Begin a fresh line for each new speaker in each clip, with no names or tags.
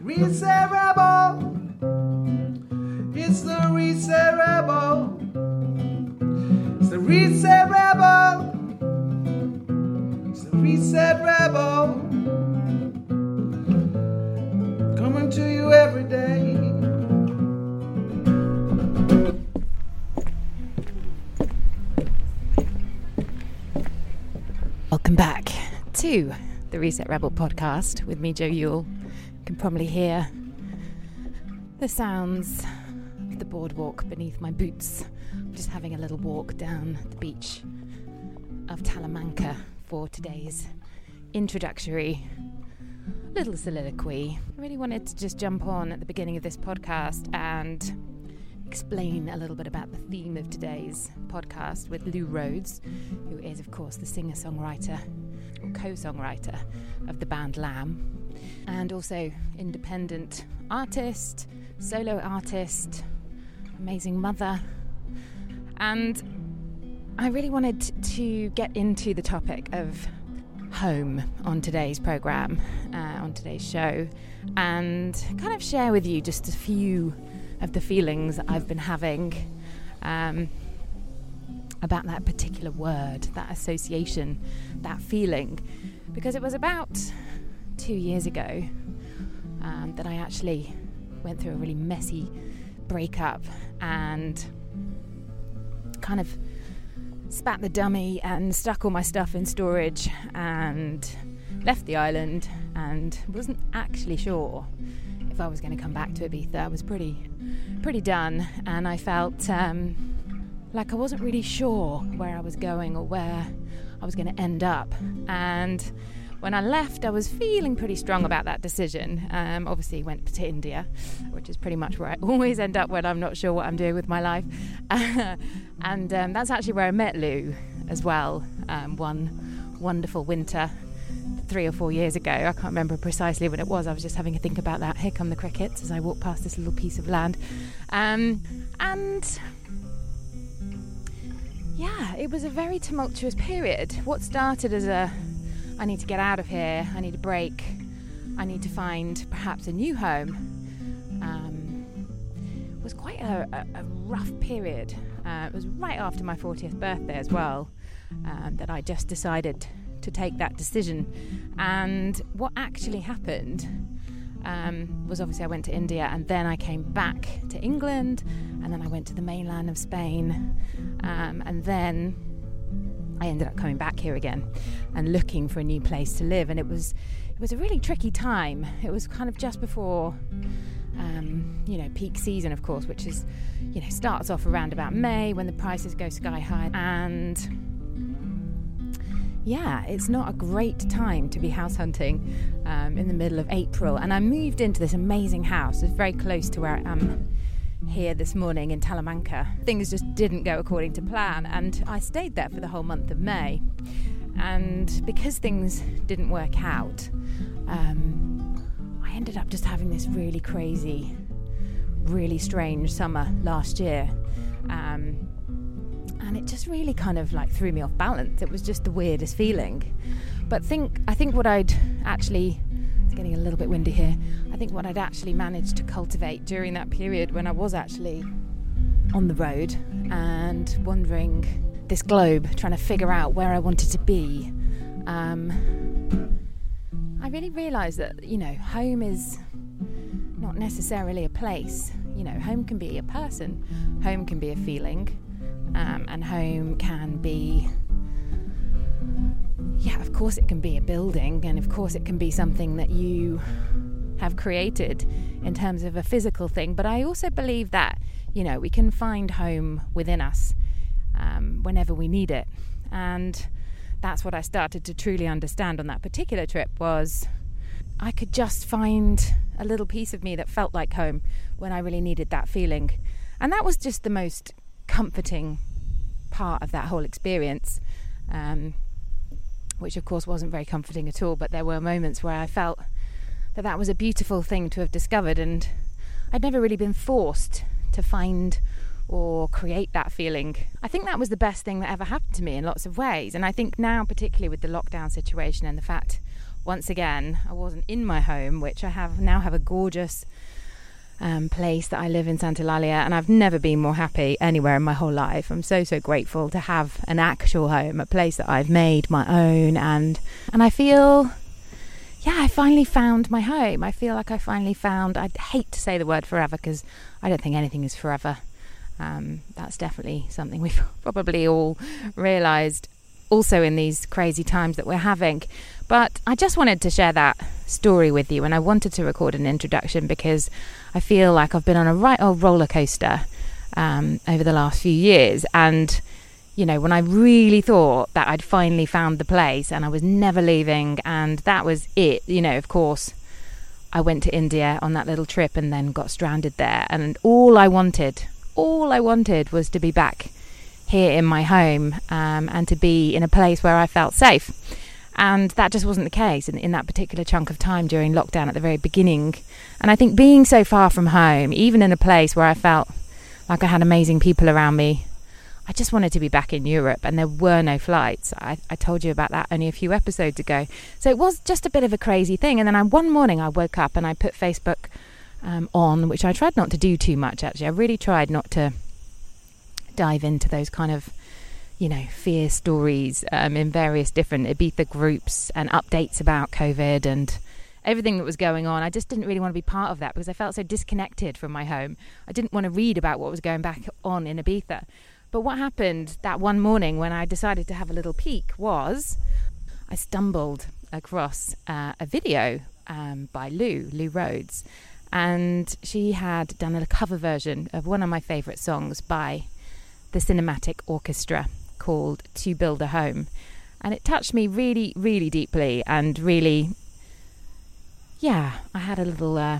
Reset Rebel. It's the Reset Rebel. It's the Reset Rebel. It's the Reset Rebel. Coming to you every day.
Welcome back to the Reset Rebel podcast with me, Jo Yule. Can probably hear the sounds of the boardwalk beneath my boots. I'm just having a little walk down the beach of Talamanca for today's introductory little soliloquy. I really wanted to just jump on at the beginning of this podcast and explain a little bit about the theme of today's podcast with Lou Rhodes, who is, of course, the singer songwriter or co songwriter of the band Lamb, and also independent artist, solo artist, amazing mother. And I really wanted to get into the topic of home on today's program, uh, on today's show, and kind of share with you just a few of the feelings I've been having um, about that particular word, that association, that feeling. Because it was about two years ago um, that I actually went through a really messy breakup and kind of spat the dummy and stuck all my stuff in storage and left the island and wasn't actually sure if I was going to come back to Ibiza. I was pretty, pretty done, and I felt um, like I wasn't really sure where I was going or where I was going to end up. And when I left, I was feeling pretty strong about that decision. Um, obviously, went to India, which is pretty much where I always end up when I'm not sure what I'm doing with my life. and um, that's actually where I met Lou as well. Um, one wonderful winter three or four years ago. I can't remember precisely when it was. I was just having a think about that. Here come the crickets as I walk past this little piece of land. Um, and yeah, it was a very tumultuous period. What started as a I need to get out of here, I need a break, I need to find perhaps a new home, um, was quite a, a, a rough period. Uh, it was right after my 40th birthday as well um, that I just decided to take that decision. And what actually happened um, was obviously I went to India and then I came back to England and then I went to the mainland of Spain um, and then I ended up coming back here again and looking for a new place to live and it was it was a really tricky time. It was kind of just before um, you know peak season of course which is you know starts off around about May when the prices go sky high and yeah, it's not a great time to be house hunting um, in the middle of April. And I moved into this amazing house. It's very close to where I am here this morning in Talamanca. Things just didn't go according to plan, and I stayed there for the whole month of May. And because things didn't work out, um, I ended up just having this really crazy, really strange summer last year. Um, and it just really kind of like threw me off balance. It was just the weirdest feeling. But think I think what I'd actually getting a little bit windy here. I think what I'd actually managed to cultivate during that period when I was actually on the road and wandering this globe, trying to figure out where I wanted to be. Um, I really realised that you know home is not necessarily a place. You know, home can be a person, home can be a feeling, um, and home can be yeah of course it can be a building and of course it can be something that you have created in terms of a physical thing but i also believe that you know we can find home within us um, whenever we need it. And that's what i started to truly understand on that particular trip was i could just find a little piece of me that felt like home when i really needed that feeling. And that was just the most comforting part of that whole experience, um, which of course wasn't very comforting at all. But there were moments where I felt that that was a beautiful thing to have discovered, and I'd never really been forced to find or create that feeling. I think that was the best thing that ever happened to me in lots of ways. And I think now, particularly with the lockdown situation and the fact once again. I wasn't in my home, which I have now have a gorgeous um, place that I live in Santa Eulalia, and I've never been more happy anywhere in my whole life. I'm so so grateful to have an actual home, a place that I've made my own, and and I feel. Yeah, I finally found my home. I feel like I finally found. I'd hate to say the word forever because I don't think anything is forever. Um, that's definitely something we've probably all realised also in these crazy times that we're having. But I just wanted to share that story with you, and I wanted to record an introduction because I feel like I've been on a right old roller coaster um, over the last few years. And, you know, when I really thought that I'd finally found the place and I was never leaving, and that was it, you know, of course, I went to India on that little trip and then got stranded there. And all I wanted, all I wanted was to be back here in my home um, and to be in a place where I felt safe. And that just wasn't the case in, in that particular chunk of time during lockdown at the very beginning. And I think being so far from home, even in a place where I felt like I had amazing people around me, I just wanted to be back in Europe and there were no flights. I, I told you about that only a few episodes ago. So it was just a bit of a crazy thing. And then I, one morning I woke up and I put Facebook um, on, which I tried not to do too much actually. I really tried not to dive into those kind of you know, fear stories um, in various different Ibiza groups and updates about COVID and everything that was going on. I just didn't really want to be part of that because I felt so disconnected from my home. I didn't want to read about what was going back on in Ibiza. But what happened that one morning when I decided to have a little peek was I stumbled across uh, a video um, by Lou, Lou Rhodes, and she had done a cover version of one of my favourite songs by the Cinematic Orchestra called To Build a Home. And it touched me really, really deeply and really, yeah, I had a little uh,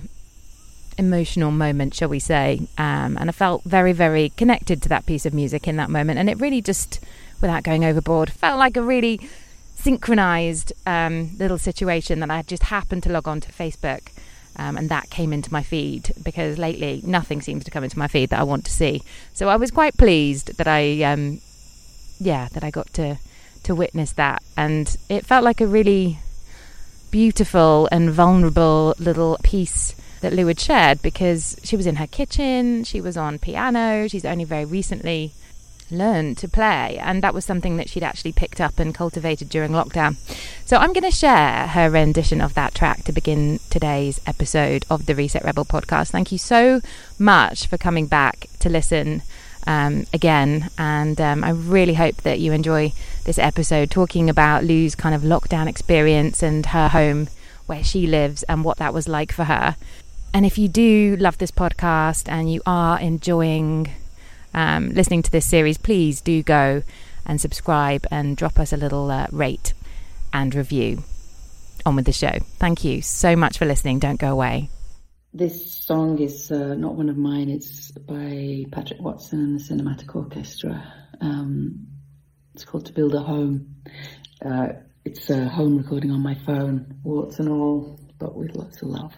emotional moment, shall we say. Um, and I felt very, very connected to that piece of music in that moment. And it really just, without going overboard, felt like a really synchronized um, little situation that I just happened to log on to Facebook. Um, and that came into my feed because lately nothing seems to come into my feed that I want to see. So I was quite pleased that I um, yeah, that I got to to witness that, and it felt like a really beautiful and vulnerable little piece that Lou had shared because she was in her kitchen, she was on piano, she's only very recently learned to play, and that was something that she'd actually picked up and cultivated during lockdown. So I'm going to share her rendition of that track to begin today's episode of the Reset Rebel podcast. Thank you so much for coming back to listen um, again. And um, I really hope that you enjoy this episode talking about Lou's kind of lockdown experience and her home where she lives and what that was like for her. And if you do love this podcast and you are enjoying um, listening to this series, please do go and subscribe and drop us a little uh, rate and review. On with the show. Thank you so much for listening. Don't go away.
This song is uh, not one of mine. It's by Patrick Watson and the Cinematic Orchestra. Um, it's called "To Build a Home." Uh, it's a home recording on my phone, warts and all, but with lots of love.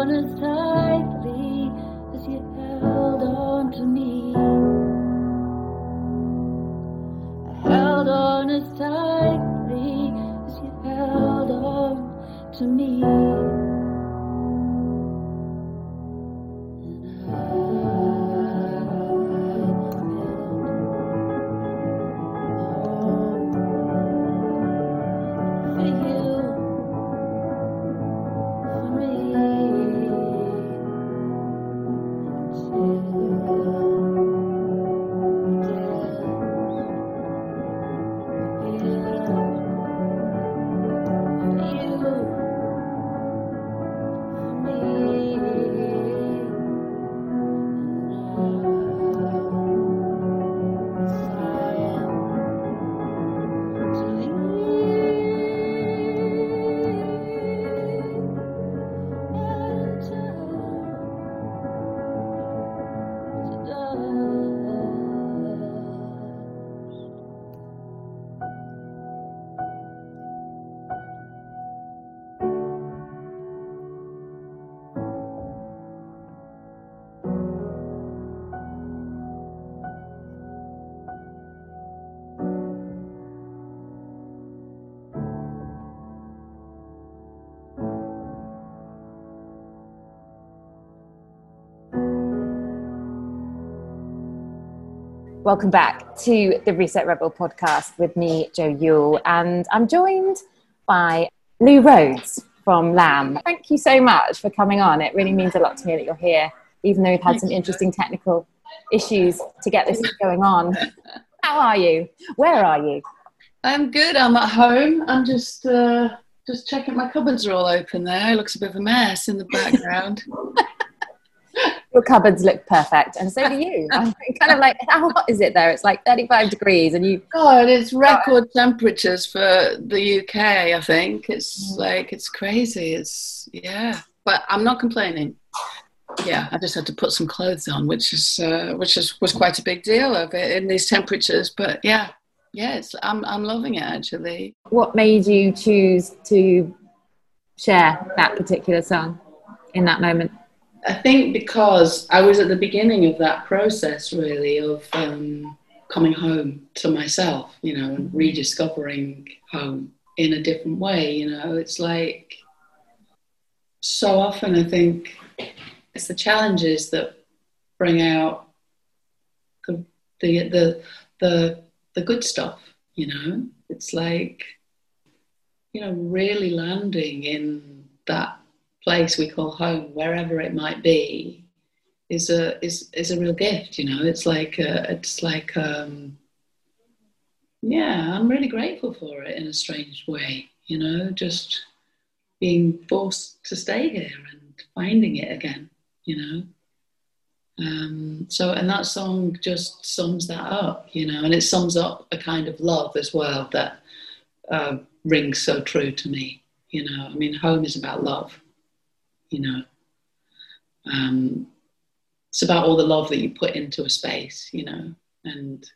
Wanna tell Welcome back to the Reset Rebel podcast with me, Jo Yule, and I'm joined by Lou Rhodes from Lamb. Thank you so much for coming on. It really means a lot to me that you're here, even though we've had some interesting technical issues to get this going on. How are you? Where are you?
I'm good. I'm at home. I'm just uh, just checking my cupboards are all open there. It looks a bit of a mess in the background.
Your cupboards look perfect, and so do you. I'm kind of like, how hot is it there? It's like 35 degrees, and you.
God, it's record temperatures for the UK. I think it's mm. like it's crazy. It's yeah, but I'm not complaining. Yeah, I just had to put some clothes on, which is uh, which is was quite a big deal of it in these temperatures. But yeah, yes, I'm I'm loving it actually.
What made you choose to share that particular song in that moment?
I think because I was at the beginning of that process, really, of um, coming home to myself, you know, and rediscovering home in a different way. You know, it's like so often I think it's the challenges that bring out the the the the, the good stuff. You know, it's like you know really landing in that place we call home, wherever it might be, is a is is a real gift. You know, it's like a, it's like um, yeah, I'm really grateful for it in a strange way. You know, just being forced to stay here and finding it again. You know. Um, so, and that song just sums that up, you know, and it sums up a kind of love as well that uh, rings so true to me. You know, I mean, home is about love, you know. Um, it's about all the love that you put into a space, you know, and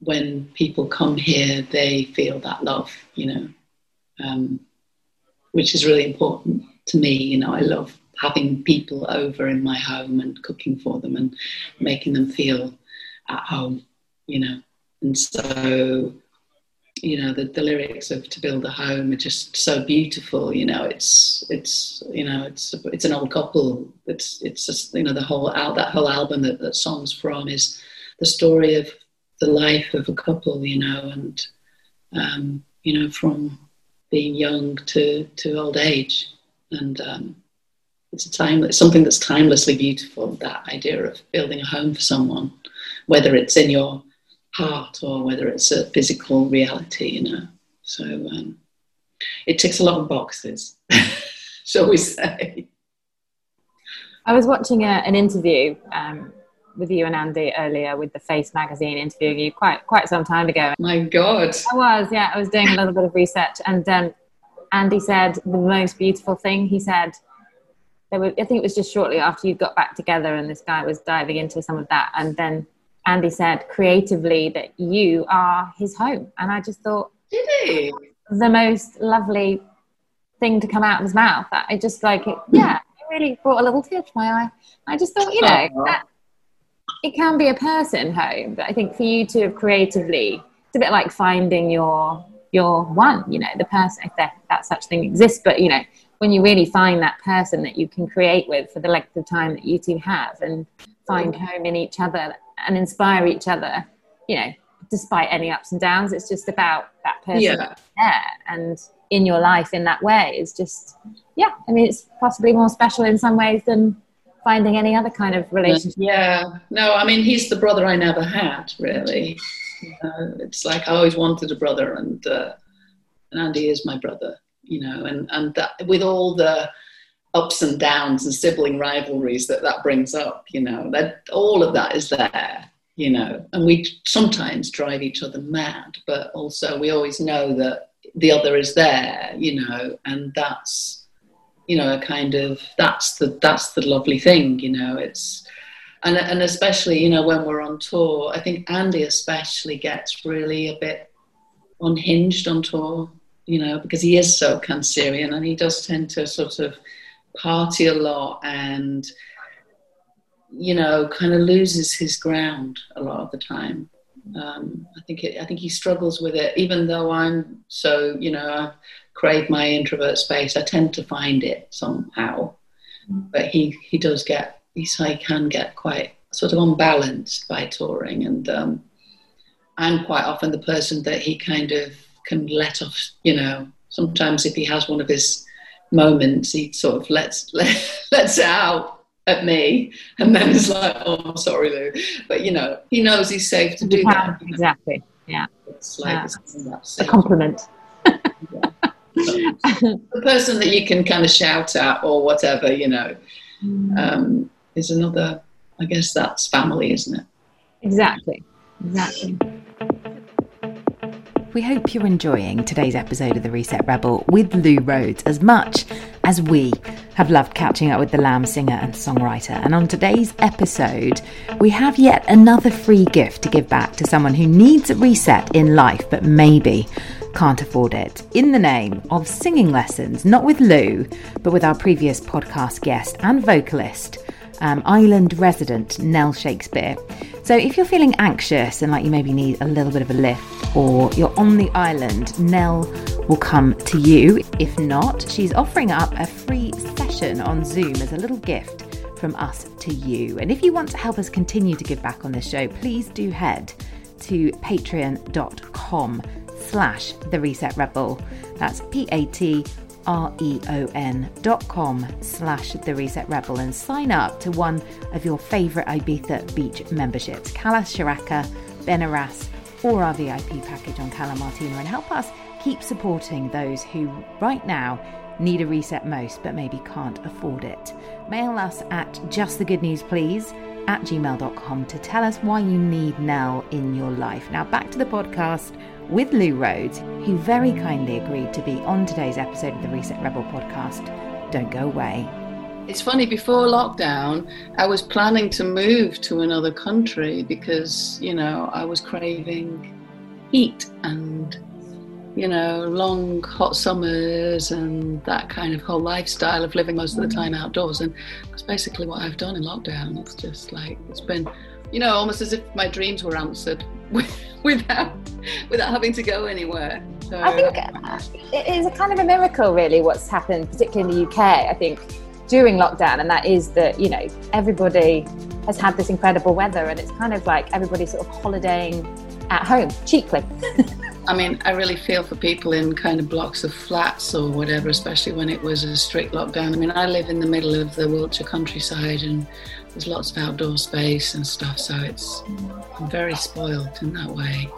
when people come here, they feel that love, you know, um, which is really important to me. You know, I love having people over in my home and cooking for them and making them feel at home, you know. And so you know the, the lyrics of to build a home are just so beautiful you know it's it's you know it's it's an old couple. It's it's just you know the whole out that whole album that that songs from is the story of the life of a couple you know and um, you know from being young to to old age. And um, it's a time it's something that's timelessly beautiful that idea of building a home for someone whether it's in your heart or whether it's a physical reality, you know. So um, it ticks a lot of boxes, shall we say.
I was watching a, an interview um, with you and Andy earlier with the Face magazine interviewing you quite quite some time ago.
My God.
I was, yeah. I was doing a little bit of research and um, Andy said the most beautiful thing. He said, there were, I think it was just shortly after you got back together and this guy was diving into some of that and then Andy said creatively that you are his home. And I just thought,
did he?
The most lovely thing to come out of his mouth. I just like it, yeah, it really brought a little tear to my eye. I just thought, you know, uh-huh. that, it can be a person home, but I think for you to have creatively, it's a bit like finding your your one, you know, the person, if that, that such thing exists, but you know, when you really find that person that you can create with for the length of time that you two have and find mm. home in each other and inspire each other, you know, despite any ups and downs. It's just about that person
yeah.
there and in your life in that way is just, yeah, I mean, it's possibly more special in some ways than finding any other kind of relationship.
Yeah, no, I mean, he's the brother I never had, really. Uh, it's like I always wanted a brother, and, uh, and Andy is my brother, you know, and, and that, with all the ups and downs and sibling rivalries that that brings up you know that all of that is there you know and we sometimes drive each other mad but also we always know that the other is there you know and that's you know a kind of that's the that's the lovely thing you know it's and and especially you know when we're on tour i think andy especially gets really a bit unhinged on tour you know because he is so cancerian and he does tend to sort of party a lot and you know kind of loses his ground a lot of the time. Um, I think it, I think he struggles with it. Even though I'm so you know I crave my introvert space I tend to find it somehow. But he he does get he can get quite sort of unbalanced by touring. And um, I'm quite often the person that he kind of can let off you know. Sometimes if he has one of his moments he sort of lets let, lets it out at me. And then it's like oh i'm sorry lou. But you know he knows he's safe to do that.
exactly. Yeah.
It's like
yeah. a compliment.
The person that you can kind of shout at or whatever you know mm. um, is another i guess that's family isn't it?
Exactly. Exactly
we hope you're enjoying today's episode of The Reset Rebel with Lou Rhodes as much as we have loved catching up with the Lamb singer and songwriter. And on today's episode, we have yet another free gift to give back to someone who needs a reset in life but maybe can't afford it. In the name of singing lessons, not with Lou, but with our previous podcast guest and vocalist um, island resident Nell Shakespeare. So, if you're feeling anxious and like you maybe need a little bit of a lift, or you're on the island, Nell will come to you. If not, she's offering up a free session on Zoom as a little gift from us to you. And if you want to help us continue to give back on this show, please do head to patreon.com slash the reset rebel. That's P A T R-E-O-N dot com slash The Reset Rebel and sign up to one of your favourite Ibiza beach memberships, Cala Xarraca, Benirràs or our VIP package on Cala Martina and help us keep supporting those who right now need a reset most but maybe can't afford it. Mail us at just the good news please at gmail.com to tell us why you need Nell in your life. Now back to the podcast with Lou Rhodes, who very kindly agreed to be on today's episode of the Reset Rebel podcast. Don't go away.
It's funny, before lockdown, I was planning to move to another country because, you know, I was craving heat and, you know, long hot summers and that kind of whole lifestyle of living most of the time outdoors. And that's basically what I've done in lockdown. It's just like, it's been, you know, almost as if my dreams were answered without without having to go anywhere. So,
I think it is a kind of a miracle, really, what's happened, particularly in the UK. I think during lockdown, and that is that you know everybody has had this incredible weather, and it's kind of like everybody sort of holidaying at home cheaply.
I mean, I really feel for people in kind of blocks of flats or whatever, especially when it was a strict lockdown. I mean, I live in the middle of the Wiltshire countryside, and there's lots of outdoor space and stuff, so it's I'm very spoiled in that way.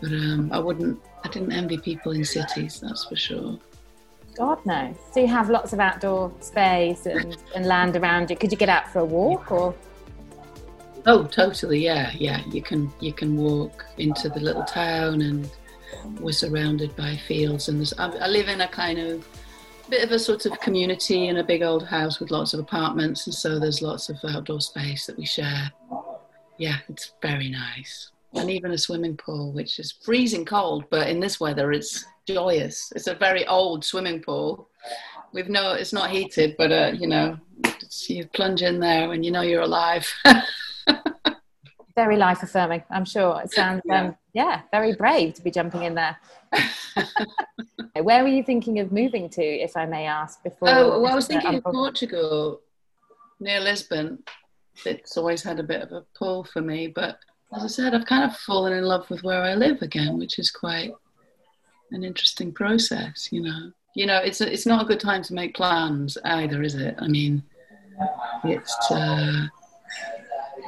But um, I wouldn't, I didn't envy people in cities, that's for sure.
God no. So you have lots of outdoor space and, and land around you. Could you get out for a walk or?
Oh, totally. Yeah, yeah. You can you can walk into the little town, and we're surrounded by fields. And there's, I, I live in a kind of bit of a sort of community in a big old house with lots of apartments, and so there's lots of outdoor space that we share. Yeah, it's very nice. And even a swimming pool, which is freezing cold, but in this weather, it's joyous. It's a very old swimming pool. We've no, it's not heated, but uh, you know, you plunge in there and you know you're alive.
very life affirming, I'm sure. It sounds. Um, yeah, very brave to be jumping in there. Where were you thinking of moving to, if I may ask? Before
oh, well, I was thinking of Portugal, near Lisbon. It's always had a bit of a pull for me, but as I said, I've kind of fallen in love with where I live again, which is quite an interesting process. You know, you know, it's a, it's not a good time to make plans either, is it? I mean, it's uh,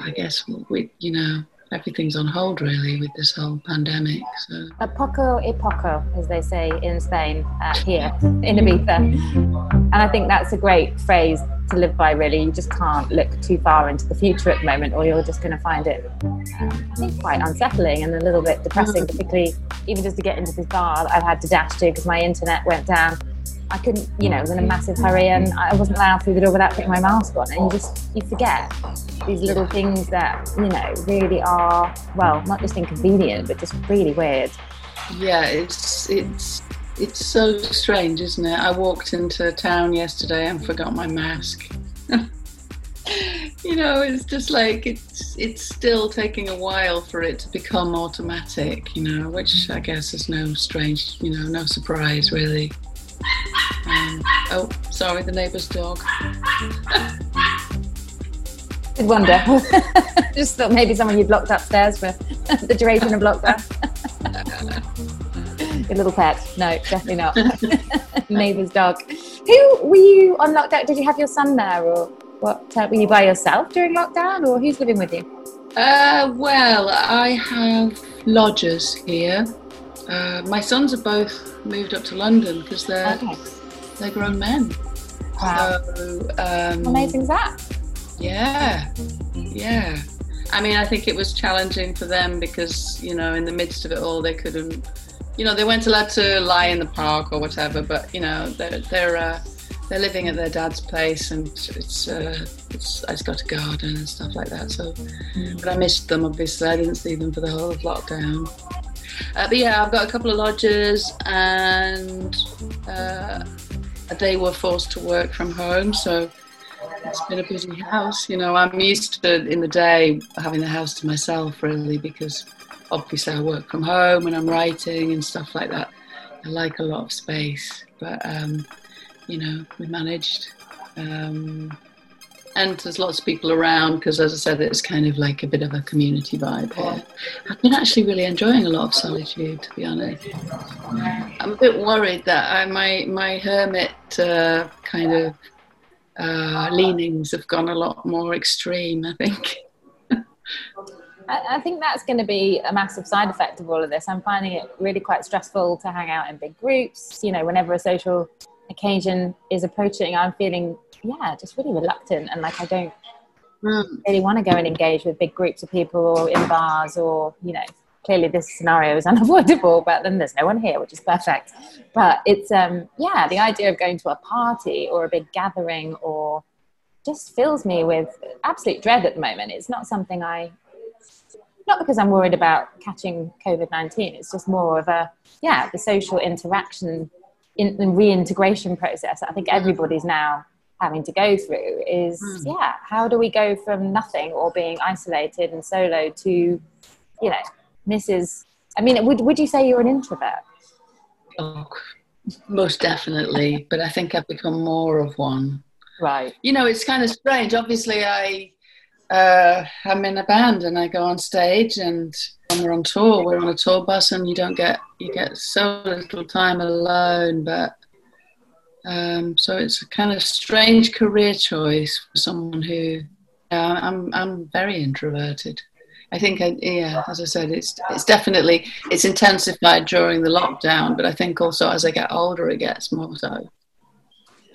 I guess we, you know, everything's on hold really with this whole pandemic. So.
A poco e poco, as they say in Spain, uh, here in Ibiza. And I think that's a great phrase to live by, really. You just can't look too far into the future at the moment, or you're just going to find it, quite unsettling and a little bit depressing, particularly even just to get into this bar that I've had to dash to because my internet went down. I couldn't, you know, I was in a mm-hmm. massive hurry and I wasn't allowed through the door without putting my mask on. And you just, you forget these little things that, you know, really are, well, not just inconvenient, but just really weird.
Yeah, it's, it's, it's so strange, isn't it? I walked into town yesterday and forgot my mask. you know, it's just like it's it's still taking a while for it to become automatic, you know, which I guess is no strange, you know, no surprise really. Um, oh, sorry, the neighbour's dog.
Did wonder. Just thought maybe someone you'd locked upstairs for the duration of lockdown. Your little pet? No, definitely not. Neighbour's dog. Who were you on lockdown? Did you have your son there, or what? Uh, were you by yourself during lockdown, or who's living with you?
Uh, well, I have lodgers here. Uh, my sons have both moved up to London because they're okay. they're grown men.
Wow! So, um, amazing is that?
Yeah, yeah. I mean, I think it was challenging for them because you know, in the midst of it all, they couldn't. You know, they weren't allowed to lie in the park or whatever. But you know, they're they're uh, they're living at their dad's place, and it's uh, it's it's got a garden and stuff like that. So, mm. but I missed them. Obviously, I didn't see them for the whole of lockdown. Uh, but yeah, I've got a couple of lodgers, and uh, they were forced to work from home, so it's been a busy house. You know, I'm used to in the day having the house to myself, really, because obviously I work from home and I'm writing and stuff like that. I like a lot of space, but um, you know, we managed. Um, and there's lots of people around because, as I said, it's kind of like a bit of a community vibe here. I've been actually really enjoying a lot of solitude, to be honest. I'm a bit worried that I, my my hermit uh, kind of uh, leanings have gone a lot more extreme. I think.
I, I think that's going to be a massive side effect of all of this. I'm finding it really quite stressful to hang out in big groups. You know, whenever a social occasion is approaching, I'm feeling, yeah, just really reluctant and like I don't
Mm.
really want to go and engage with big groups of people or in bars or, you know, clearly this scenario is unavoidable, but then there's no one here, which is perfect. But it's, um, yeah, the idea of going to a party or a big gathering or just fills me with absolute dread at the moment. It's not something I, not because I'm worried about catching COVID 19, it's just more of a, yeah, the social interaction in the reintegration process I think everybody's now having to go through is, yeah, how do we go from nothing or being isolated and solo to, you know, Mrs. I mean, would, would you say you're an introvert?
Oh, most definitely, but I think I've become more of one.
Right.
You know, it's kind of strange. Obviously, I uh, I'm in a band and I go on stage, and when we're on tour, we're on a tour bus, and you don't get you get so little time alone. But um, so it's a kind of strange career choice for someone who yeah, I'm I'm very introverted. I think I, yeah, as I said, it's it's definitely it's intensified during the lockdown, but I think also as I get older, it gets more so.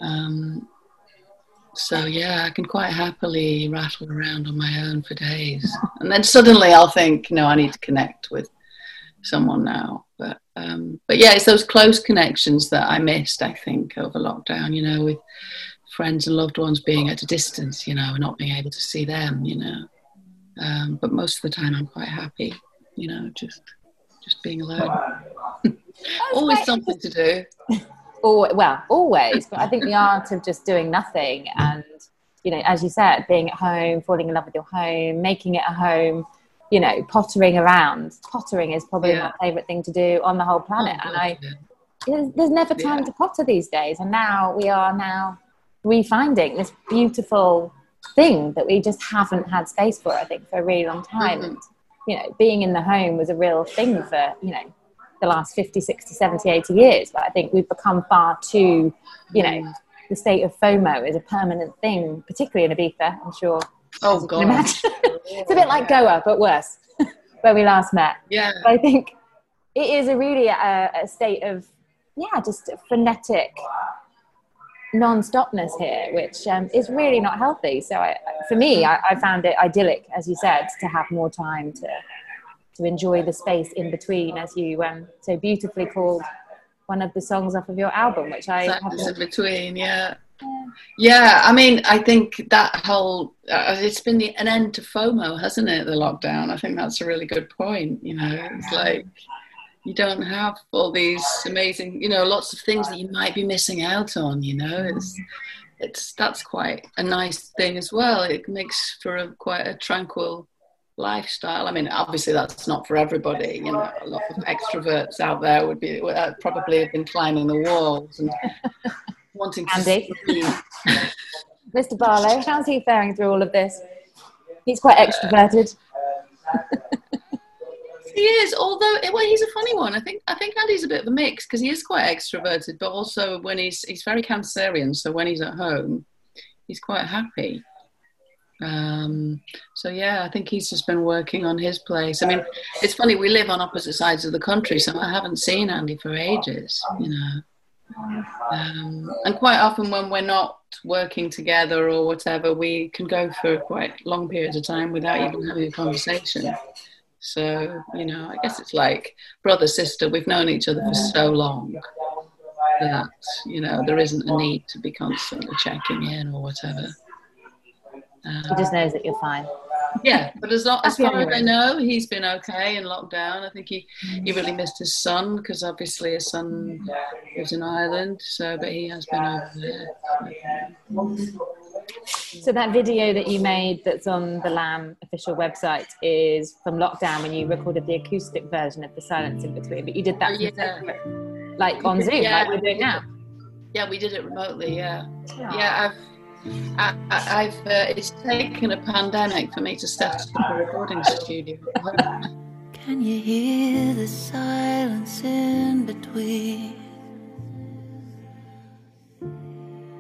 Um, so yeah, I can quite happily rattle around on my own for days, and then suddenly I'll think, no, I need to connect with someone now. But um, but yeah, it's those close connections that I missed. I think over lockdown, you know, with friends and loved ones being at a distance, you know, and not being able to see them, you know. Um, but most of the time, I'm quite happy, you know, just just being alone. Always something to do.
Or, well, always, but I think the art of just doing nothing and, you know, as you said, being at home, falling in love with your home, making it a home, you know, pottering around. Pottering is probably
Yeah.
my favourite thing to do on the whole planet.
Oh,
and I, there's, there's never time
Yeah.
to potter these days. And now we are now refinding this beautiful thing that we just haven't had space for, I think, for a really long time.
Mhm.
And, you know, being in the home was a real thing for, you know, the last 50, 60, 70, 80 years. But I think we've become far too, you know, the state of FOMO is a permanent thing, particularly in Ibiza, I'm sure.
Oh
as you can
God.
it's a bit like Goa, but worse, where we last met.
Yeah.
But I think it is a really a, a state of, yeah, just frenetic non-stopness here, which um, is really not healthy. So I, for me, I, I found it idyllic, as you said, to have more time to to enjoy the space in between, as you um, so beautifully called one of the songs off of your album, which I
in between, yeah. Yeah, I mean, I think that whole uh, it's been the, an end to FOMO, hasn't it? The lockdown. I think that's a really good point. You know, it's like you don't have all these amazing, you know, lots of things that you might be missing out on. You know, it's it's that's quite a nice thing as well. It makes for a quite a tranquil lifestyle. I mean, obviously that's not for everybody. You know, a lot of extroverts out there would be would, uh, probably have been climbing the walls and wanting
Andy. Mr. Barlow, how's he faring through all of this? He's quite extroverted.
He is, although well, he's a funny one. I think I think Andy's a bit of a mix because he is quite extroverted, but also when he's he's very Cancerian. So when he's at home, he's quite happy. Um, so yeah, I think he's just been working on his place. I mean, it's funny we live on opposite sides of the country, so I haven't seen Andy for ages. You know. Um, and quite often when we're not working together or whatever, we can go for quite long periods of time without even having a conversation. So, you know, I guess it's like brother, sister, we've known each other for so long that, you know, there isn't a need to be constantly checking in or whatever.
He
Um,
just knows that you're fine.
Yeah, but as, lo- as far as I know, he's been okay in lockdown. I think he, he really mm. missed his son because obviously his son lives in Ireland. So, but he has been over there.
So that video that you made that's on the Lamb official website is from lockdown when you recorded the acoustic version of the silence in between, but you did that
Oh, yeah.
like on Zoom,
Yeah,
like we're doing now.
Yeah, we did it remotely. Yeah, yeah. I've I, have uh, it's taken a pandemic for me to start up a recording studio.
Can you hear the silence in between?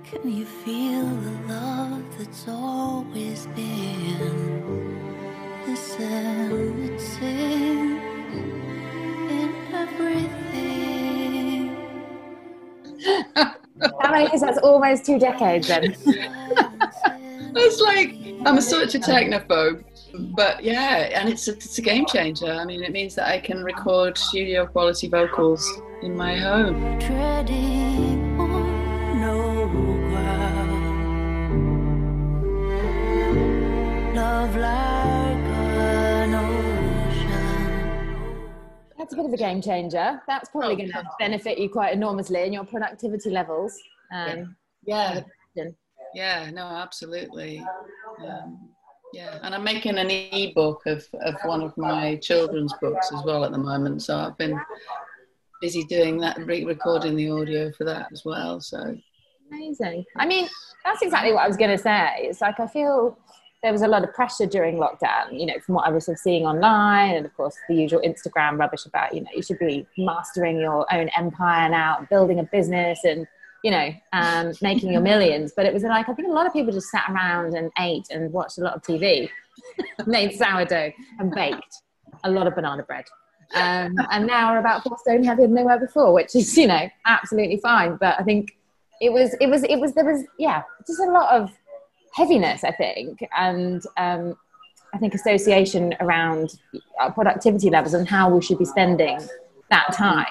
Can you feel the love that's always been? Listen, it sings in everything.
How many years? That's almost two decades then.
it's like I'm such a technophobe, but yeah, and it's a, it's a game changer. I mean, it means that I can record studio quality vocals in my home.
Treading
That's a bit of a game changer. That's probably
Oh,
going to benefit you quite enormously in your productivity levels. Um,
Yeah,
yeah.
yeah, no, absolutely. Um, yeah, and I'm making an e-book of, of one of my children's books as well at the moment. So I've been busy doing that, re-recording the audio for that as well. So
Amazing. I mean, that's exactly what I was going to say. It's like I feel there was a lot of pressure during lockdown, you know, from what I was sort of seeing online, and of course the usual Instagram rubbish about, you know, you should be mastering your own empire now, building a business, and you know, um, making your millions. But it was like I think a lot of people just sat around and ate and watched a lot of TV, made sourdough and baked a lot of banana bread. Um, and now we're about four stone heavier than they were before, which is, you know, absolutely fine. But I think it was, it was, it was, there was, yeah, just a lot of heaviness, I think, and um, I think association around our productivity levels and how we should be spending that time.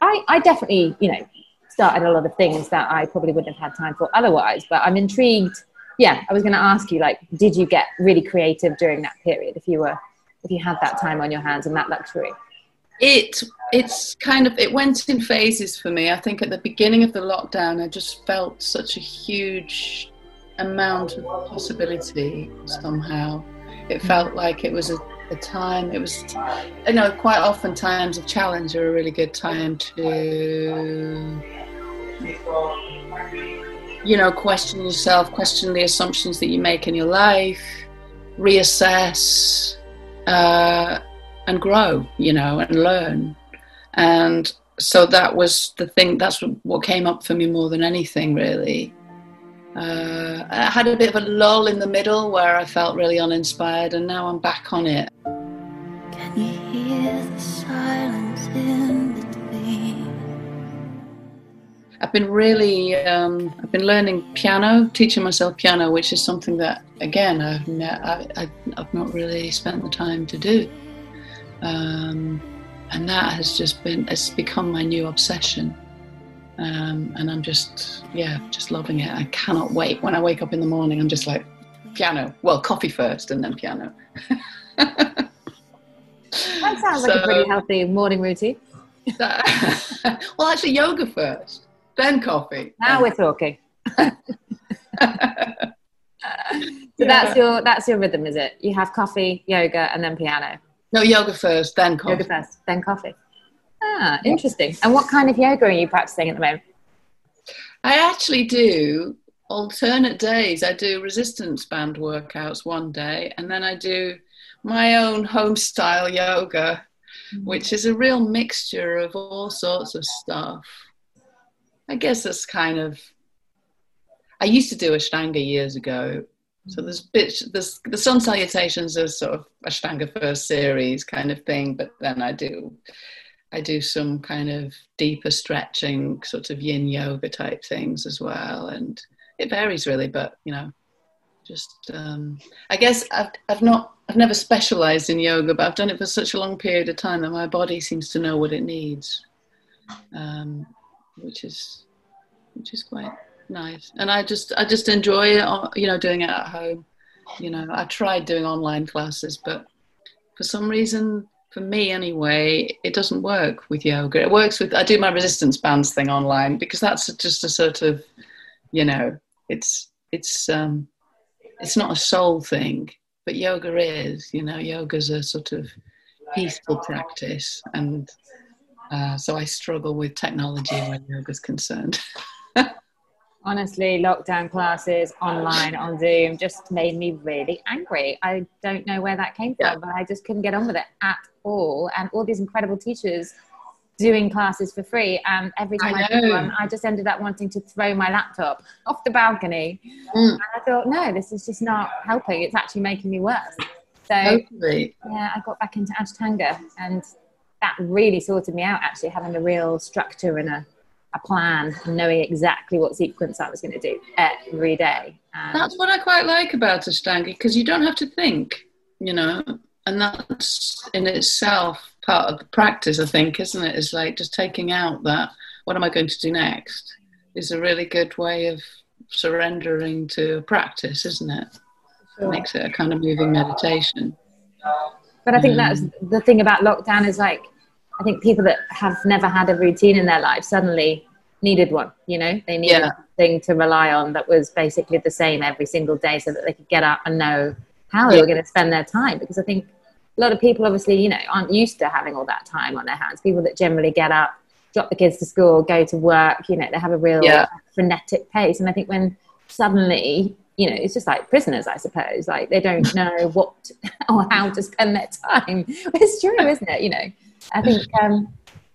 I, I definitely, you know, started a lot of things that I probably wouldn't have had time for otherwise. But I'm intrigued. Yeah, I was going to ask you, like, did you get really creative during that period? If you were, if you had that time on your hands and that luxury.
it it's kind of it went in phases for me. I think at the beginning of the lockdown, I just felt such a huge amount of possibility somehow. It felt like it was a, a time. It was, you know, quite often times of challenge are a really good time to, you know, question yourself, question the assumptions that you make in your life, reassess. Uh, and grow, you know, and learn. And so that was the thing, that's what, what came up for me more than anything, really. Uh, I had a bit of a lull in the middle where I felt really uninspired, and now I'm back on it.
Can you hear the silence in between?
I've been really, um, I've been learning piano, teaching myself piano, which is something that, again, I've, ne- I, I, I've not really spent the time to do. Um, and that has just been, it's become my new obsession. Um, and I'm just, yeah, just loving it. I cannot wait. When I wake up in the morning, I'm just like, piano. Well, coffee first and then piano.
That sounds like a pretty healthy morning routine.
That- well, actually, yoga first, then coffee.
Now we're talking. So that's your that's your rhythm, is it? You have coffee, yoga, and then piano.
No, yoga first, then coffee.
Yoga first, then coffee. Ah, interesting. And what kind of yoga are you practicing at the moment?
I actually do alternate days. I do resistance band workouts one day, and then I do my own home style yoga, which is a real mixture of all sorts of stuff. I guess that's kind of. I used to do Ashtanga years ago. So there's bits, there's the sun salutations are sort of Ashtanga first series kind of thing, but then I do I do some kind of deeper stretching, sort of yin yoga type things as well, and it varies really. But you know, just um, I guess I've I've not I've never specialized in yoga, but I've done it for such a long period of time that my body seems to know what it needs, um, which is which is quite nice. And I just I just enjoy it, uh, you know, doing it at home. You know, I tried doing online classes, but for some reason for me anyway, it doesn't work with yoga. It works with I do my resistance bands thing online because that's just a sort of, you know, it's it's um it's not a soul thing, but yoga is. You know, yoga's a sort of peaceful practice, and uh, so I struggle with technology when yoga's concerned.
Honestly, lockdown classes online on Zoom just made me really angry. I don't know where that came from,
Yeah.
but I just couldn't get on with it at all. And all these incredible teachers doing classes for free. And every time
I
I, did one, I just ended up wanting to throw my laptop off the balcony.
Mm.
And I thought, no, this is just not helping. It's actually making me worse. So
Totally.
yeah, I got back into Ashtanga, and that really sorted me out. Actually, having a real structure and a, a plan, and knowing exactly what sequence I was going to do every day.
That's what I quite like about Ashtanga because you don't have to think, you know, and that's in itself part of the practice, I think, isn't it? it? Is like just taking out that, what am I going to do next? Is a really good way of surrendering to practice, isn't it? Makes it a kind of moving meditation.
But I think that's the thing about lockdown is like, I think people that have never had a routine in their life suddenly needed one. You know, they needed
Yeah.
something to rely on that was basically the same every single day, so that they could get up and know how they were going to spend their time. Because I think a lot of people, obviously, you know, aren't used to having all that time on their hands. People that generally get up, drop the kids to school, go to work, you know, they have a real
Yeah.
frenetic pace. And I think when suddenly you know, it's just like prisoners, I suppose. Like they don't know what or how to spend their time. It's true, isn't it? You know, I think um,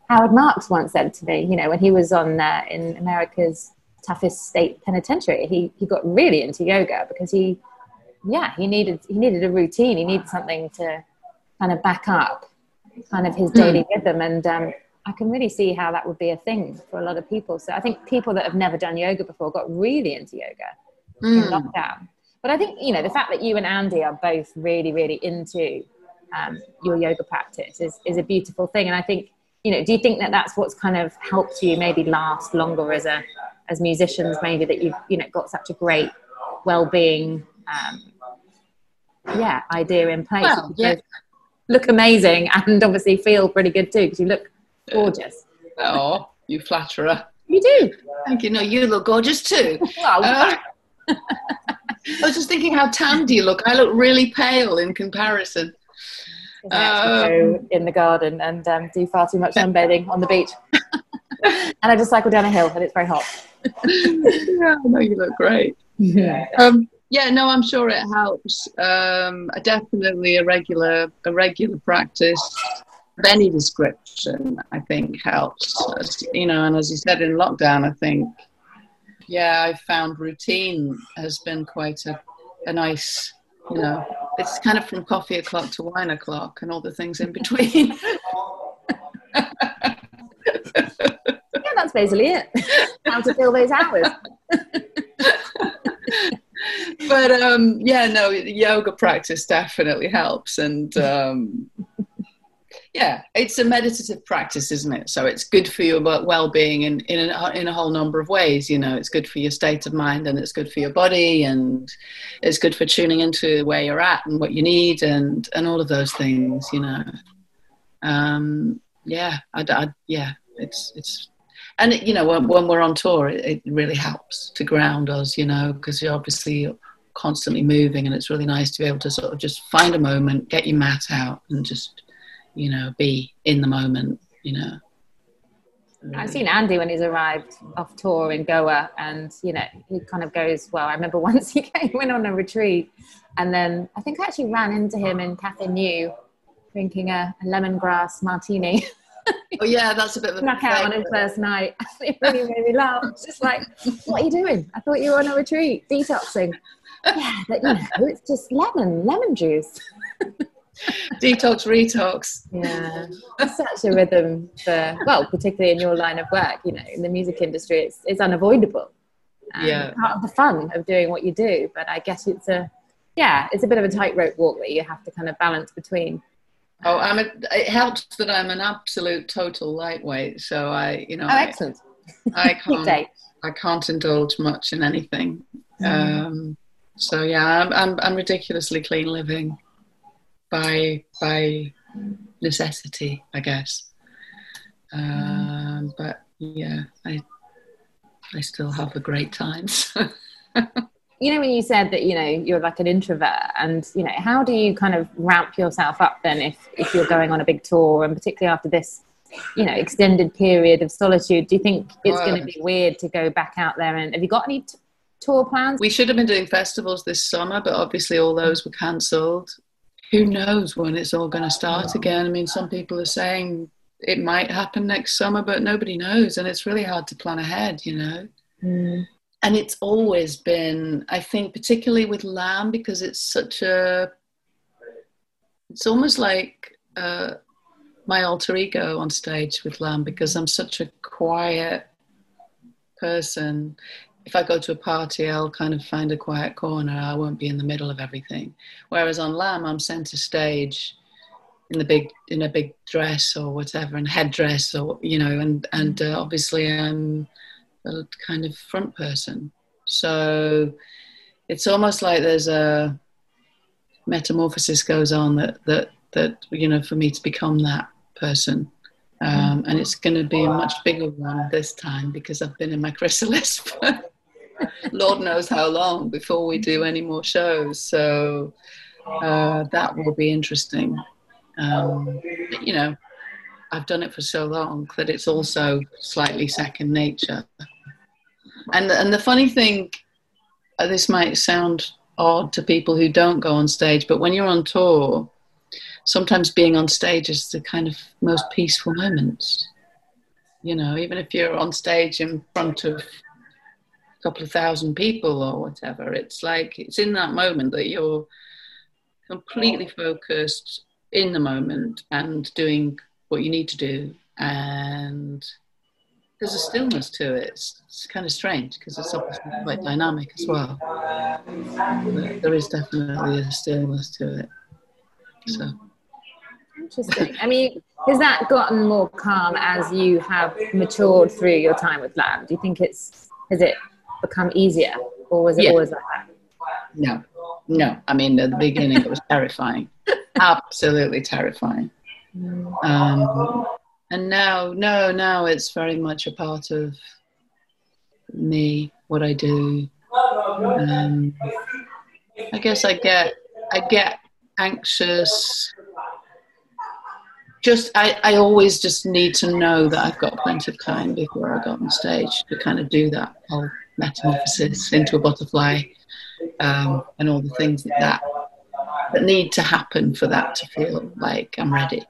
Howard Marks once said to me, you know, when he was on uh, in America's toughest state penitentiary, he he got really into yoga because he, yeah, he needed he needed a routine. He needed something to kind of back up kind of his daily rhythm and. Um, I can really see how that would be a thing for a lot of people. So I think people that have never done yoga before got really into yoga in
Mm.
lockdown. But I think you know the fact that you and Andy are both really, really into um, your yoga practice is is a beautiful thing. And I think you know, do you think that that's what's kind of helped you maybe last longer as a as musicians? Maybe that you've you know got such a great well-being, um, yeah, idea in place.
Well, yeah.
Look amazing, and obviously feel pretty good too because you look gorgeous.
Oh, you flatterer.
You do.
Thank you. No, you look gorgeous too.
Well,
Uh, I was just thinking how tanned you look. I look really pale in comparison.
Go in the garden and um, do far too much sunbathing on the beach. and I just cycle down a hill and it's very hot.
yeah, no, you look great. Um, yeah, no, I'm sure it helps. Um, definitely a regular, a regular practice of any description, I think, helps. You know, and as you said in lockdown, I think, yeah, I found routine has been quite a, a nice, you know, it's kind of from coffee o'clock to wine o'clock and all the things in between.
Yeah, that's basically it. How to fill those hours.
but um, yeah, no, yoga practice definitely helps, and um, yeah, it's a meditative practice, isn't it? So it's good for your well- well-being in in a, in a whole number of ways. You know, it's good for your state of mind, and it's good for your body, and it's good for tuning into where you're at and what you need, and and all of those things. You know, um, yeah, I, I, yeah, it's it's and you know when, when we're on tour it, it really helps to ground us you know because you're obviously constantly moving and it's really nice to be able to sort of just find a moment get your mat out and just you know be in the moment you know
I've seen Andy when he's arrived off tour in Goa, and you know he kind of goes. Well, I remember once he came, went on a retreat, and then I think I actually ran into him in Cafe New, drinking a, a lemongrass martini.
oh yeah that's a bit of a
Snuck out on his first night. It really made me laugh. It's just like, what are you doing? I thought you were on a retreat, detoxing. Yeah, but you know, it's just lemon, lemon juice.
detox retox
Yeah, it's such a rhythm for well, particularly in your line of work. You know, in the music industry, it's it's unavoidable. Um,
Yeah.
part of the fun of doing what you do. But I guess it's a yeah, it's a bit of a tightrope walk that you have to kind of balance between.
oh i'm a, it helps that i'm an absolute total lightweight so i you know
Oh,
I,
excellent!
I
Keep
can't. I can't indulge much in anything.
Mm.
Um, so yeah, I'm, I'm I'm ridiculously clean living by by necessity, I guess. Um, but yeah, I I still have a great time.
you know when you said that you know you're like an introvert and you know how do you kind of ramp yourself up then if if you're going on a big tour and particularly after this you know extended period of solitude do you think it's going to be weird to go back out there and have you got any t- tour plans
We should have been doing festivals this summer, but obviously all those were cancelled. Who knows when it's all going to start again? I mean, some people are saying it might happen next summer, but nobody knows, and it's really hard to plan ahead, you know.
Mm.
And it's always been, I think, particularly with Lamb, because it's such a, it's almost like uh, my alter ego on stage with Lamb, because I'm such a quiet person. If I go to a party, I'll kind of find a quiet corner. I won't be in the middle of everything. Whereas on Lamb, I'm center stage in the big in a big dress or whatever, and headdress or you know, and and uh, obviously I'm a kind of front person. So it's almost like there's a metamorphosis goes on that that that you know for me to become that person. Um, and it's going to be a much bigger one this time because I've been in my chrysalis for Lord knows how long before we do any more shows. So uh, that will be interesting. Um, you know, I've done it for so long that it's also slightly second nature. And and the funny thing, uh, this might sound odd to people who don't go on stage, but when you're on tour, sometimes being on stage is the kind of most peaceful moments. You know, even if you're on stage in front of couple of thousand people or whatever, it's like it's in that moment that you're completely focused in the moment and doing what you need to do. And there's a stillness to it. It's, it's kind of strange because it's obviously quite dynamic as well. But there is definitely a stillness to it. So.
Interesting. I mean, has that gotten more calm as you have matured through your time with Lamb? Do you think it's has it become easier, or was it
Yeah.
always like that?
no. No. I mean at the beginning it was terrifying. Absolutely terrifying. Um, and now no now it's very much a part of me what i do. Um, i guess i get i get anxious. Just I, I always just need to know that i've got plenty of time before i go on stage to kind of do that whole metamorphosis into a butterfly um, and all the things that, that that need to happen for that to feel like i'm ready.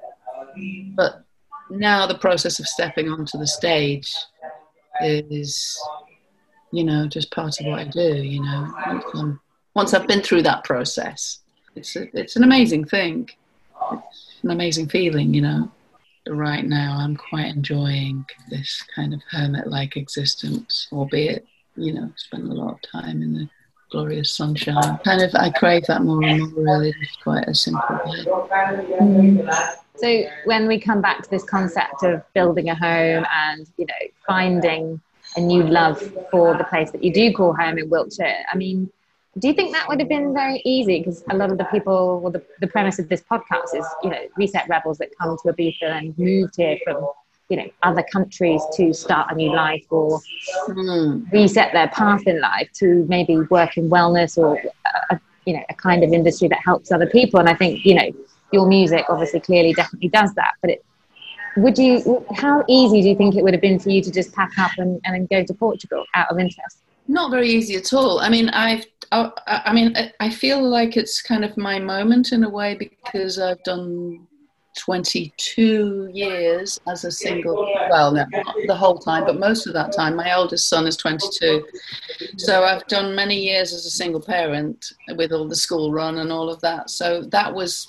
But now the process of stepping onto the stage is you know just part of what i do you know. Once, I'm, once i've been through that process it's a, it's an amazing thing. It's an amazing feeling you know. Right now i'm quite enjoying this kind of hermit-like existence albeit you know spend a lot of time in the glorious sunshine. Kind of i crave that more and more really. It's quite a simple way mm.
So when we come back to this concept of building a home and you know finding a new love for the place that you do call home in Wiltshire, I mean, do you think that would have been very easy? Because a lot of the people, well, the, the premise of this podcast is you know reset rebels that come to Ibiza and moved here from you know other countries to start a new life or
Hmm.
reset their path in life to maybe work in wellness or a, you know a kind of industry that helps other people and i think you know your music obviously clearly definitely does that but it would you how easy do you think it would have been for you to just pack up and, and go to portugal out of interest
not very easy at all. I mean, I've, uh, I, I mean, I feel like it's kind of my moment in a way because I've done 22 years as a single, well, no, not the whole time, but most of that time. My oldest son is 22. So I've done many years as a single parent with all the school run and all of that. So that was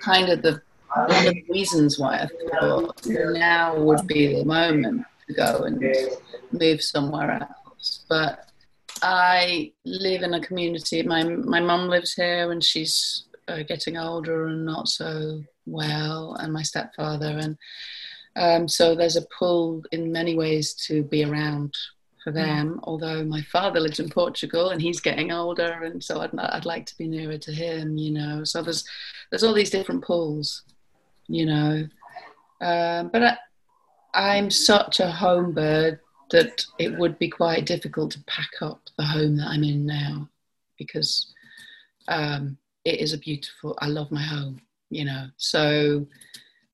kind of the, the reasons why I thought now would be the moment to go and move somewhere else. But I live in a community. My my mum lives here, and she's uh, getting older and not so well, and my stepfather, and um, so there's a pull in many ways to be around for them. Although my father lives in Portugal, and he's getting older, and so I'd I'd like to be nearer to him, you know. So there's there's all these different pulls, you know. Um, but I, I'm such a home bird that it would be quite difficult to pack up the home that I'm in now because um, it is a beautiful, I love my home, you know. So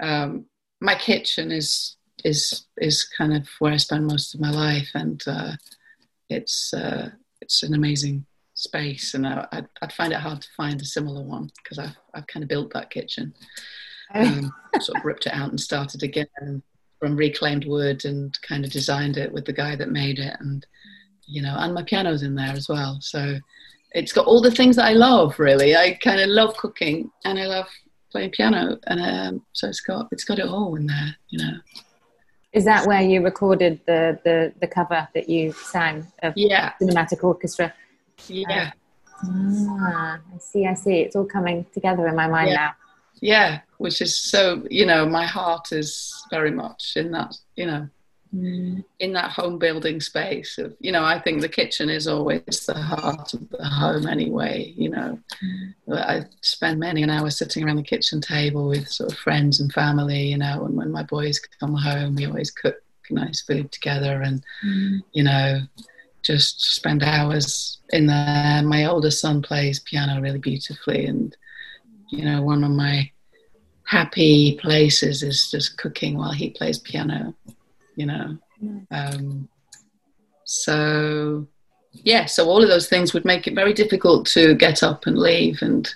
um, my kitchen is is is kind of where I spend most of my life, and uh, it's uh, it's an amazing space, and I, I'd, I'd find it hard to find a similar one because I've I've kind of built that kitchen, um, sort of ripped it out and started again from reclaimed wood, and kind of designed it with the guy that made it, and you know, and my piano's in there as well, so it's got all the things that I love. Really, I kind of love cooking, and I love playing piano, and um, so it's got it's got it all in there, you know.
Is that where you recorded the, the, the cover that you sang of
Yeah,
Cinematic Orchestra?
yeah,
Ah, I see, I see. It's all coming together in my mind
Yeah. yeah. Which is so, you know, my heart is very much in that, you know,
now.
in that home building space of, you know, I think the kitchen is always the heart of the home anyway. You know, mm. I spend many an hour sitting around the kitchen table with sort of friends and family. You know, and when my boys come home, we always cook nice food together, and mm. you know, just spend hours in there. My older son plays piano really beautifully, and you know, one of my happy places is just cooking while he plays piano. You know, um, so yeah, so all of those things would make it very difficult to get up and leave, and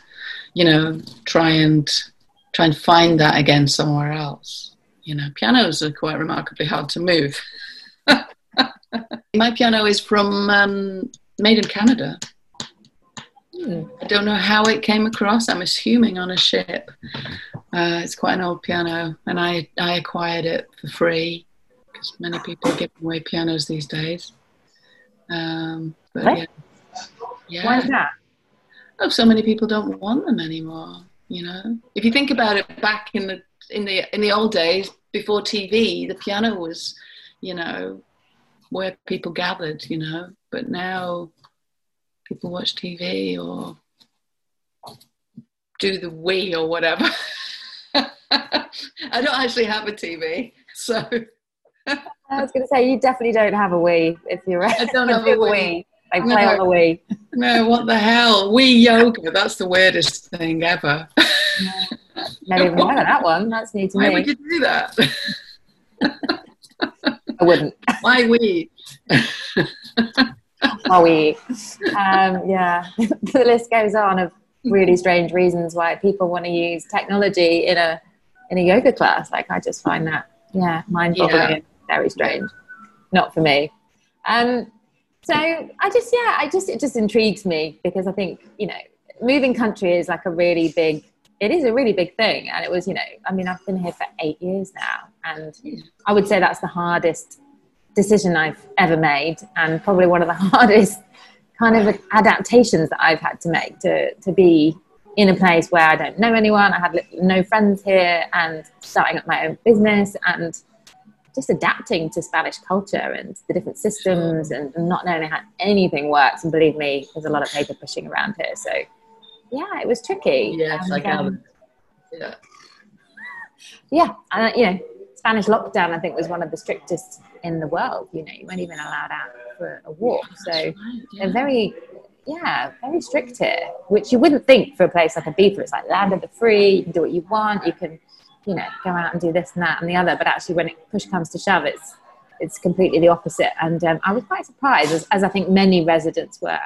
you know, try and try and find that again somewhere else. You know, pianos are quite remarkably hard to move. My piano is from um, made in Canada.
Hmm.
I don't know how it came across. I'm assuming on a ship. Uh, it's quite an old piano, and I, I acquired it for free because many people are giving away pianos these days. Um, but
What?
yeah, yeah.
Why is that?
Oh, so many people don't want them anymore. You know, if you think about it, back in the in the in the old days before TV, the piano was, you know, where people gathered. You know, but now people watch TV or do the Wii or whatever. I don't actually have a TV, so
I was going to say, you definitely don't have a Wii if you're
I don't have a Wii.
They play on the Wii.
no, what the hell? Wii yoga, that's the weirdest thing ever.
Never even heard of that one. That's new to
Why
me.
would you do that?
I wouldn't.
Why we?
Are we? Um, yeah, the list goes on of really strange reasons why people want to use technology in a in a yoga class. Like I just find that yeah, mind boggling, very strange. Not for me. Um, so I just yeah, I just it just intrigues me because I think you know moving country is like a really big. It is a really big thing, and it was you know I mean I've been here for eight years now, and I would say that's the hardest decision I've ever made, and probably one of the hardest kind of adaptations that I've had to make to to be in a place where I don't know anyone. I had no friends here, and starting up my own business, and just adapting to Spanish culture and the different systems, and not knowing how anything works. And believe me, there's a lot of paper pushing around here, so yeah, it was tricky.
Yes,
And,
I
um.
Yeah.
yeah, and uh, you know, Spanish lockdown I think was one of the strictest in the world. You know, you weren't even allowed out for a walk. So
Right, yeah.
they're very, yeah, very strict here, which you wouldn't think for a place like Ibiza. It's like land of the free. You can do what you want. You can, you know, go out and do this and that and the other. But actually, when it push comes to shove, it's it's completely the opposite. And um, I was quite surprised, as, as I think many residents were.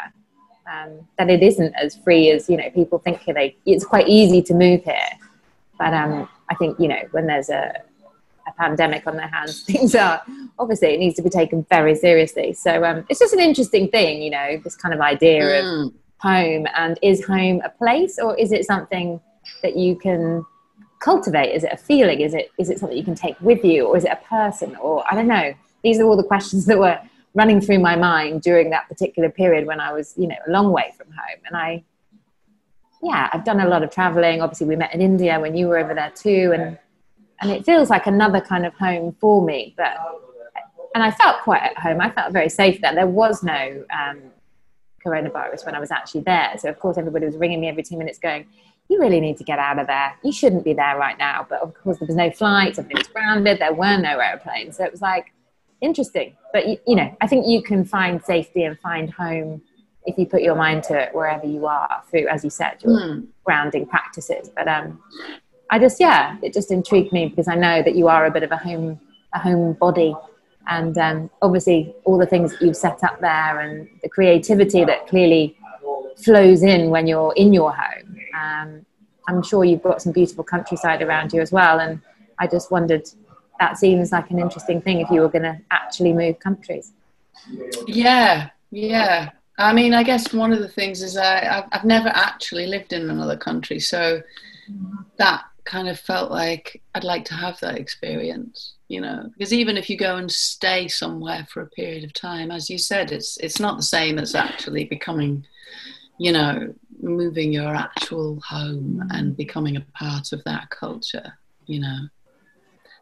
Um, that it isn't as free as you know people think they it's quite easy to move here but um, I think you know when there's a, a pandemic on their hands, things are obviously it needs to be taken very seriously. So um, it's just an interesting thing, you know, this kind of idea of
Mm.
home and is home a place or is it something that you can cultivate? Is it a feeling? Is it is it something you can take with you, or is it a person? Or I don't know. These are all the questions that were running through my mind during that particular period when I was, you know, a long way from home, and I yeah, I've done a lot of traveling. Obviously, we met in India when you were over there too, and and it feels like another kind of home for me. But and I felt quite at home. I felt very safe there. There was no um, coronavirus when I was actually there, so of course everybody was ringing me every two minutes, going, "You really need to get out of there. You shouldn't be there right now." But of course, there was no flights. Everything was grounded. There were no airplanes, so it was like interesting. But you, you know, I think you can find safety and find home if you put your mind to it wherever you are through, as you said, your
Mm.
grounding practices. But um, I just yeah, it just intrigued me because I know that you are a bit of a home a home body, and um, obviously all the things that you've set up there and the creativity that clearly flows in when you're in your home. Um, I'm sure you've got some beautiful countryside around you as well, and I just wondered that seems like an interesting thing if you were going to actually move countries.
Yeah, yeah. I mean, I guess one of the things is I, I've, never actually lived in another country, so that kind of felt like I'd like to have that experience, you know, because even if you go and stay somewhere for a period of time, as you said, it's it's not the same as actually becoming, you know, moving your actual home and becoming a part of that culture, you know.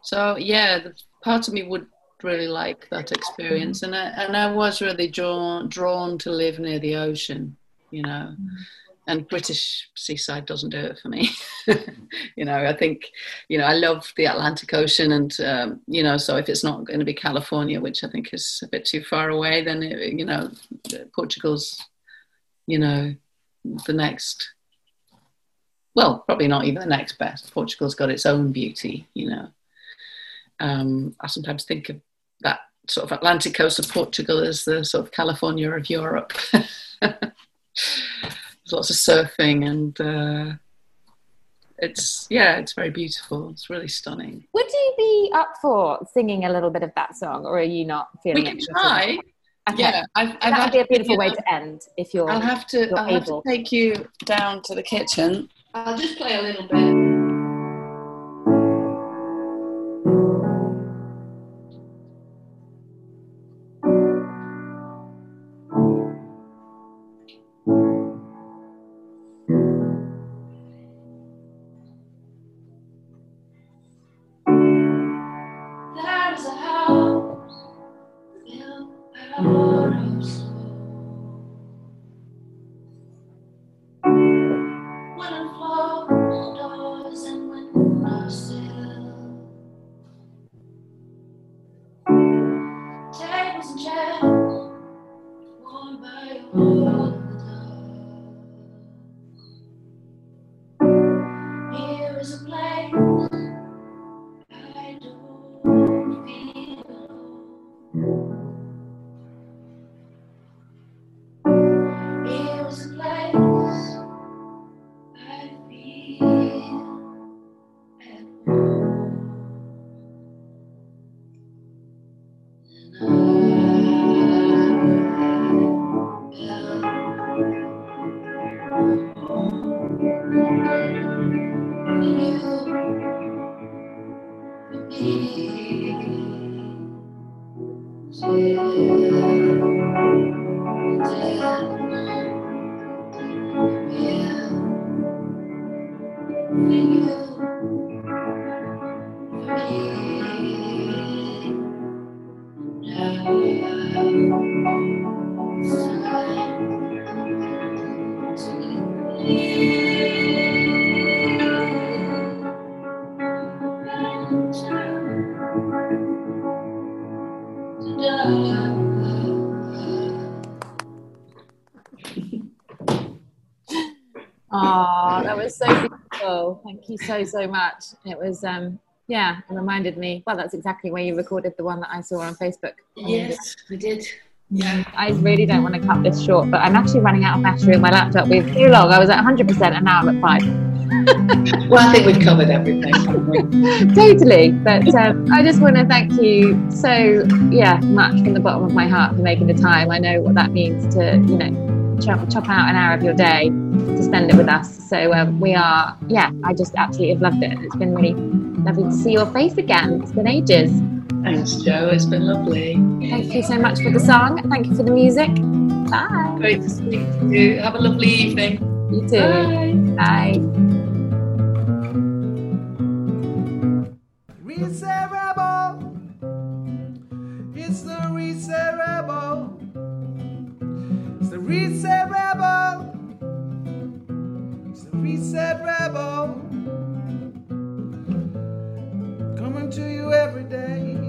So yeah, the part of me would really like that experience, and I, and I was really drawn drawn to live near the ocean, you know. And British seaside doesn't do it for me. you know, I think, you know, I love the Atlantic Ocean, and um, you know, so if it's not going to be California, which I think is a bit too far away, then it, you know, Portugal's, you know, the next. Well, probably not even the next best. Portugal's got its own beauty, you know. Um, I sometimes think of that sort of Atlantic coast of Portugal as the sort of California of Europe. There's lots of surfing and uh, it's yeah, it's very beautiful. It's really stunning.
Would you be up for singing a little bit of that song, or are you not feeling
We can
it?
try.
Okay.
Yeah, I've, I've
that would be a
actually,
beautiful way to end if you're.
I'll have to.
you're
I'll have to take you down to the kitchen. I'll just play a little bit.
Oh, that was so beautiful. Thank you so, so much. It was, um, yeah, it reminded me. Well, that's exactly where you recorded the one that I saw on Facebook.
Yes, we did. Yeah.
I really don't want to cut this short, but I'm actually running out of battery in my laptop. We've too long. I was at 100% and now I'm at 5.
Well, I think we've covered everything.
totally. But um, I just want to thank you so, yeah, much from the bottom of my heart for making the time. I know what that means to, you know, chop, chop out an hour of your day to spend it with us. So um, we are, yeah, I just absolutely have loved it. It's been really lovely to see your face again. It's been ages.
Thanks, Jo. It's been lovely.
Thank you so much for the song. Thank you for the music. Bye.
Great to speak to you. Have a lovely evening.
You too.
Bye.
Bye.
Reset Rebel. It's the Reset Rebel. Coming to you every day.